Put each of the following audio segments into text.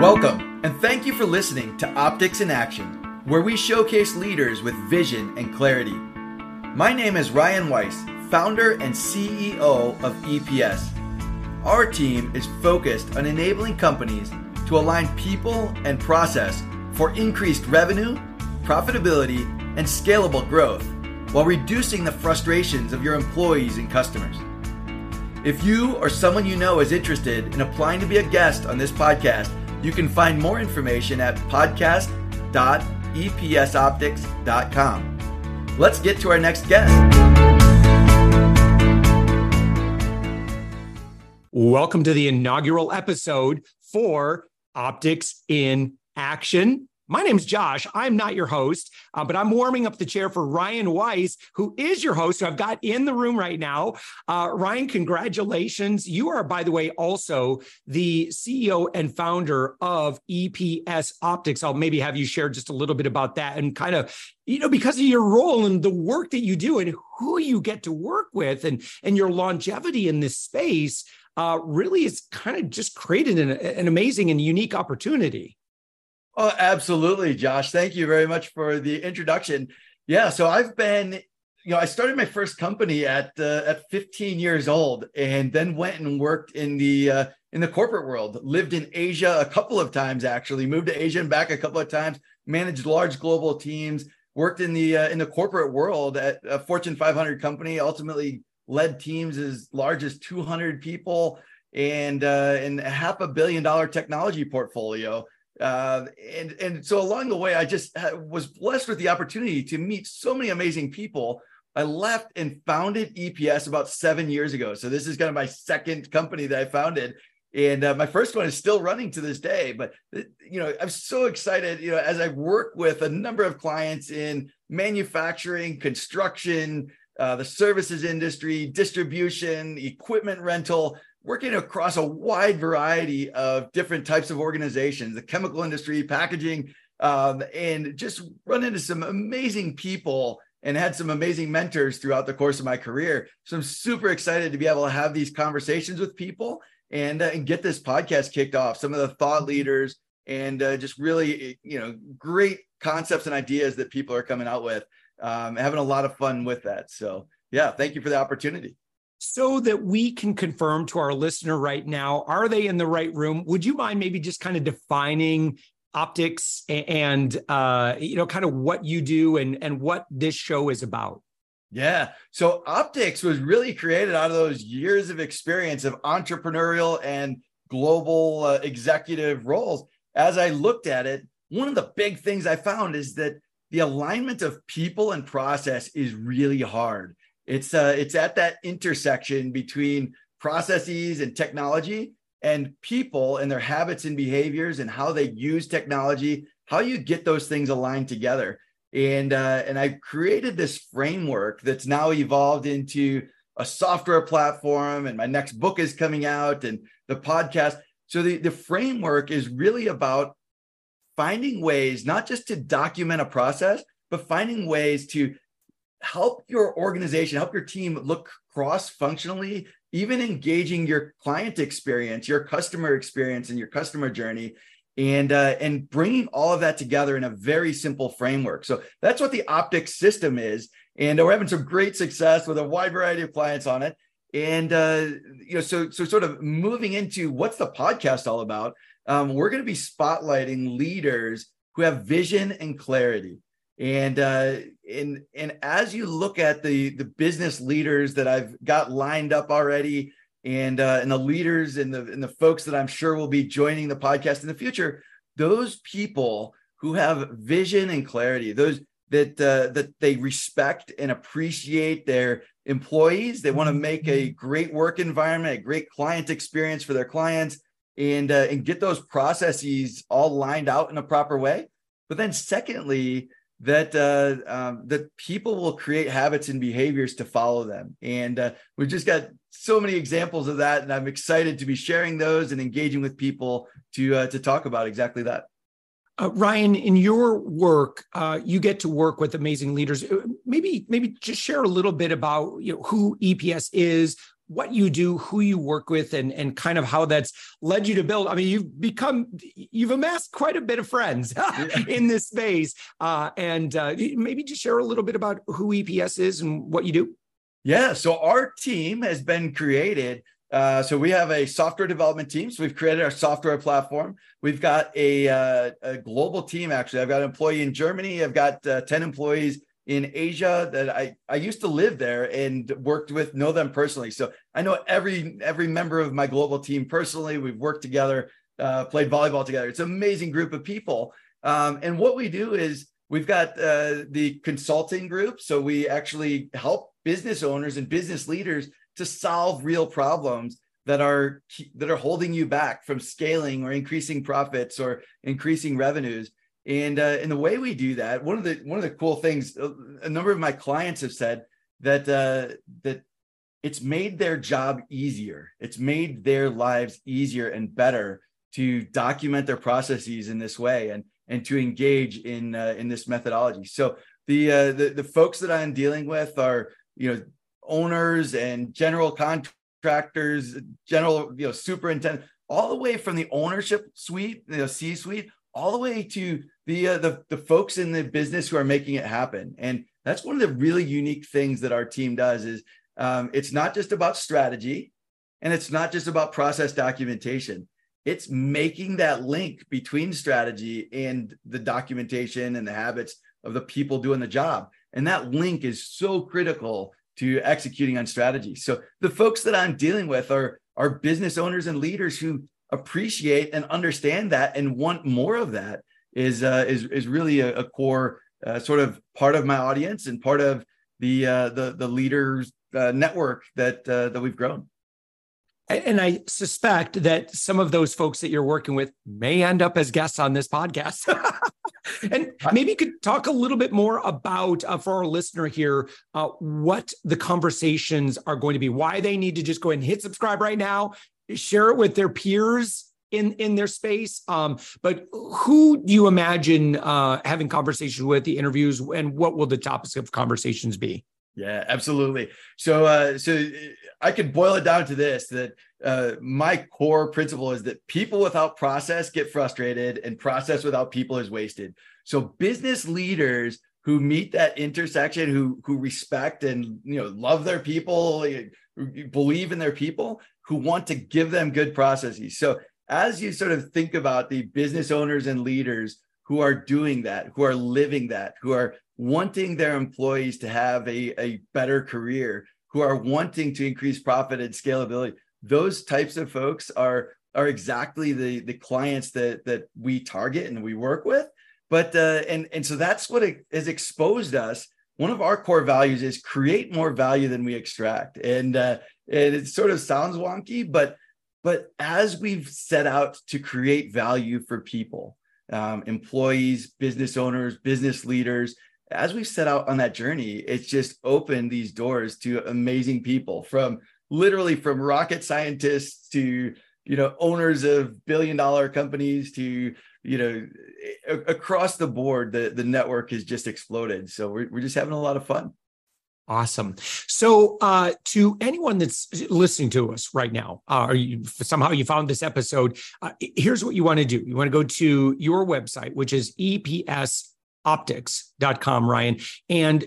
Welcome, and thank you for listening to Optics in Action, where we showcase leaders with vision and clarity. My name is Ryan Weiss, founder and CEO of EPS. Our team is focused on enabling companies to align people and process for increased revenue, profitability, and scalable growth while reducing the frustrations of your employees and customers. If you or someone you know is interested in applying to be a guest on this podcast, you can find more information at podcast.epsoptics.com. Let's get to our next guest. Welcome to the inaugural episode for Optics in Action. My name's Josh. I'm not your host, uh, but I'm warming up the chair for Ryan Weiss, who is your host, who I've got in the room right now. Uh, Ryan, congratulations. You are, by the way, also the CEO and founder of EPS Optics. I'll maybe have you share just a little bit about that and kind of, you know, because of your role and the work that you do and who you get to work with and, and your longevity in this space. Uh, really, it's kind of just created an, an amazing and unique opportunity. Oh, absolutely, Josh. Thank you very much for the introduction. Yeah, so I've been, you know, I started my first company at uh, at 15 years old, and then went and worked in the uh, in the corporate world. Lived in Asia a couple of times, actually. Moved to Asia and back a couple of times. Managed large global teams. Worked in the uh, in the corporate world at a Fortune 500 company. Ultimately, led teams as large as 200 people and uh, and half a billion dollar technology portfolio. Uh, and and so along the way, I just was blessed with the opportunity to meet so many amazing people. I left and founded EPS about seven years ago. So this is kind of my second company that I founded, and uh, my first one is still running to this day. But you know, I'm so excited. You know, as I work with a number of clients in manufacturing, construction, uh, the services industry, distribution, equipment rental working across a wide variety of different types of organizations, the chemical industry, packaging, um, and just run into some amazing people and had some amazing mentors throughout the course of my career. So I'm super excited to be able to have these conversations with people and, uh, and get this podcast kicked off. Some of the thought leaders and uh, just really, you know, great concepts and ideas that people are coming out with. Um, having a lot of fun with that. So yeah, thank you for the opportunity so that we can confirm to our listener right now are they in the right room? Would you mind maybe just kind of defining optics and uh you know kind of what you do and and what this show is about? Yeah. So optics was really created out of those years of experience of entrepreneurial and global uh, executive roles. As i looked at it one of the big things i found is that the alignment of people and process is really hard it's uh, it's at that intersection between processes and technology and people and their habits and behaviors and how they use technology, how you get those things aligned together. And uh, and I created this framework that's now evolved into a software platform. And my next book is coming out and the podcast. So the, the framework is really about finding ways not just to document a process, but finding ways to help your organization, help your team look cross functionally, even engaging your client experience, your customer experience, and your customer journey. And, uh, and bringing all of that together in a very simple framework. So that's what the optics system is. And we're having some great success with a wide variety of clients on it. And uh, you know, so so sort of moving into what's the podcast all about? Um, we're going to be spotlighting leaders who have vision and clarity and uh, and and as you look at the the business leaders that I've got lined up already, and uh, and the leaders and the and the folks that I'm sure will be joining the podcast in the future, those people who have vision and clarity, those that uh, that they respect and appreciate their employees, they want to make a great work environment, a great client experience for their clients, and uh, and get those processes all lined out in a proper way. But then, secondly, that uh, um, that people will create habits and behaviors to follow them. And uh, we've just got so many examples of that, and I'm excited to be sharing those and engaging with people to uh, to talk about exactly that. Uh, Ryan, in your work, uh, you get to work with amazing leaders. Uh, maybe maybe just share a little bit about you know who EPS is, what you do, who you work with, and and kind of how that's led you to build. I mean, you've become you've amassed quite a bit of friends in this space, uh, and uh, maybe just share a little bit about who EPS is and what you do. Yeah, so our team has been created uh, so we have a software development team. So we've created our software platform. We've got a, uh, a global team. Actually, I've got an employee in Germany. I've got uh, ten employees in Asia that I I used to live there and worked with, know them personally. So I know every every member of my global team personally. We've worked together, uh, played volleyball together. It's an amazing group of people. Um, and what we do is we've got uh, the consulting group. So we actually help business owners and business leaders to solve real problems that are that are holding you back from scaling or increasing profits or increasing revenues and uh, and the way we do that one of the one of the cool things uh, a number of my clients have said that uh, that it's made their job easier. It's made their lives easier and better to document their processes in this way and and to engage in uh, in this methodology. So the, uh, the the folks that i'm dealing with are you know owners and general contractors, general, you know, superintendent, all the way from the ownership suite, you know, C suite, all the way to the, uh, the the folks in the business who are making it happen. And that's one of the really unique things that our team does is um, it's not just about strategy, and it's not just about process documentation. It's making that link between strategy and the documentation and the habits of the people doing the job. And that link is so critical to executing on strategy. So the folks that I'm dealing with are are business owners and leaders who appreciate and understand that and want more of that is uh, is is really a, a core uh, sort of part of my audience and part of the uh, the the leaders uh, network that uh, that we've grown. And I suspect that some of those folks that you're working with may end up as guests on this podcast. and maybe you could talk a little bit more about uh, for our listener here uh, what the conversations are going to be why they need to just go ahead and hit subscribe right now share it with their peers in in their space. Um, but who do you imagine uh, having conversations with the interviews and what will the topics of conversations be? Yeah absolutely. So uh, so i could boil it down to this that uh, my core principle is that people without process get frustrated and process without people is wasted. So business leaders who meet that intersection, who who respect and you know love their people, believe in their people, who want to give them good processes. So as you sort of think about the business owners and leaders who are doing that, who are living that, who are wanting their employees to have a, a better career, who are wanting to increase profit and scalability, those types of folks are are exactly the the clients that that we target and we work with but uh, and and so that's what it has exposed us one of our core values is create more value than we extract. And uh, and it sort of sounds wonky but but as we've set out to create value for people um, employees business owners business leaders as we've set out on that journey it's just opened these doors to amazing people from literally from rocket scientists to you know owners of billion dollar companies to you know across the board the the network has just exploded so we're, we're just having a lot of fun Awesome. So, uh, to anyone that's listening to us right now, uh, or you, somehow you found this episode, uh, here's what you want to do. You want to go to your website, which is EPS optics.com, Ryan, and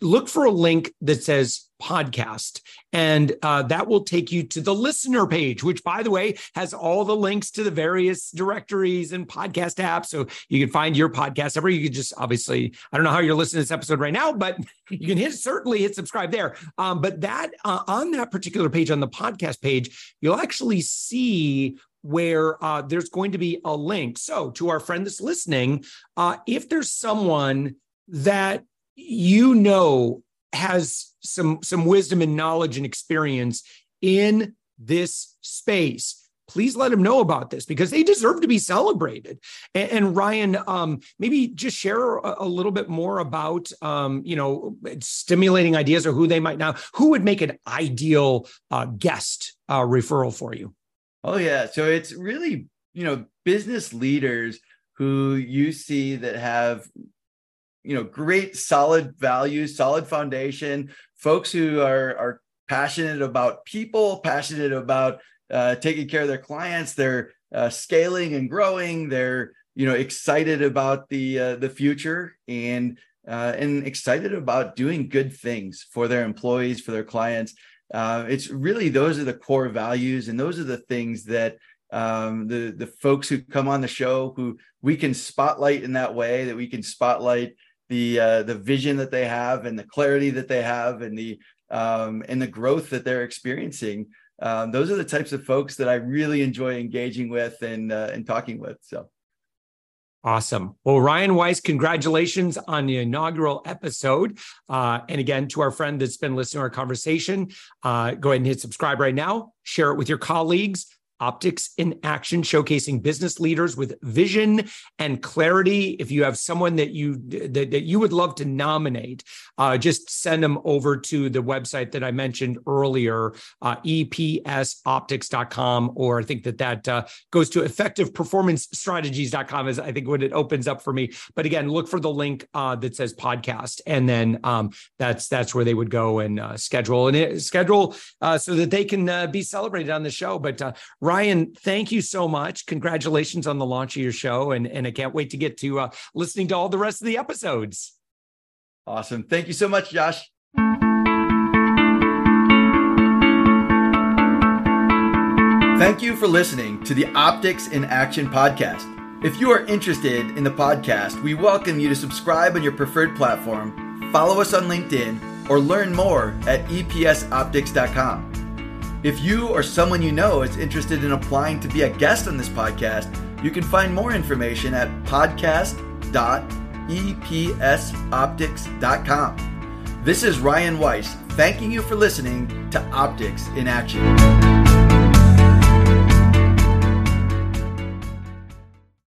look for a link that says podcast. And uh, that will take you to the listener page, which, by the way, has all the links to the various directories and podcast apps. So you can find your podcast ever. You can just obviously, I don't know how you're listening to this episode right now, but you can hit certainly hit subscribe there. Um, but that uh, on that particular page, on the podcast page, you'll actually see where uh, there's going to be a link. So, to our friend that's listening, uh, if there's someone that you know has some some wisdom and knowledge and experience in this space please let them know about this because they deserve to be celebrated. And, and Ryan, um, maybe just share a, a, little bit more about, um, you know, stimulating ideas or who they might now, who would make an ideal uh, guest uh, referral for you? Oh yeah, so it's really you know business leaders who you see that have you know great solid values, solid foundation, folks who are are passionate about people, passionate about uh, taking care of their clients. They're uh, scaling and growing. They're you know excited about the uh, the future and uh, and excited about doing good things for their employees, for their clients. Uh, it's really those are the core values, and those are the things that um, the the folks who come on the show who we can spotlight in that way that we can spotlight the uh, the vision that they have and the clarity that they have and the um, and the growth that they're experiencing. Um, those are the types of folks that I really enjoy engaging with and uh, and talking with. So. Awesome. Well, Ryan Weiss, congratulations on the inaugural episode. Uh, and again, to our friend that's been listening to our conversation, uh, go ahead and hit subscribe right now. Share it with your colleagues. Optics in Action, showcasing business leaders with vision and clarity. If you have someone that you that, that you would love to nominate, uh, just send them over to the website that I mentioned earlier, uh, epsoptics.com, or I think that that uh, goes to effectiveperformancestrategies.com is I think what it opens up for me. But again, look for the link uh, that says podcast, and then um, that's that's where they would go and uh, schedule and it, schedule uh, so that they can be celebrated on the show. But Ryan, thank you so much. Congratulations on the launch of your show. And, and I can't wait to get to uh, listening to all the rest of the episodes. Awesome. Thank you so much, Josh. Thank you for listening to the Optics in Action podcast. If you are interested in the podcast, we welcome you to subscribe on your preferred platform, follow us on LinkedIn, or learn more at epsoptics.com. If you or someone you know is interested in applying to be a guest on this podcast, you can find more information at podcast.epsoptics.com. This is Ryan Weiss, thanking you for listening to Optics in Action.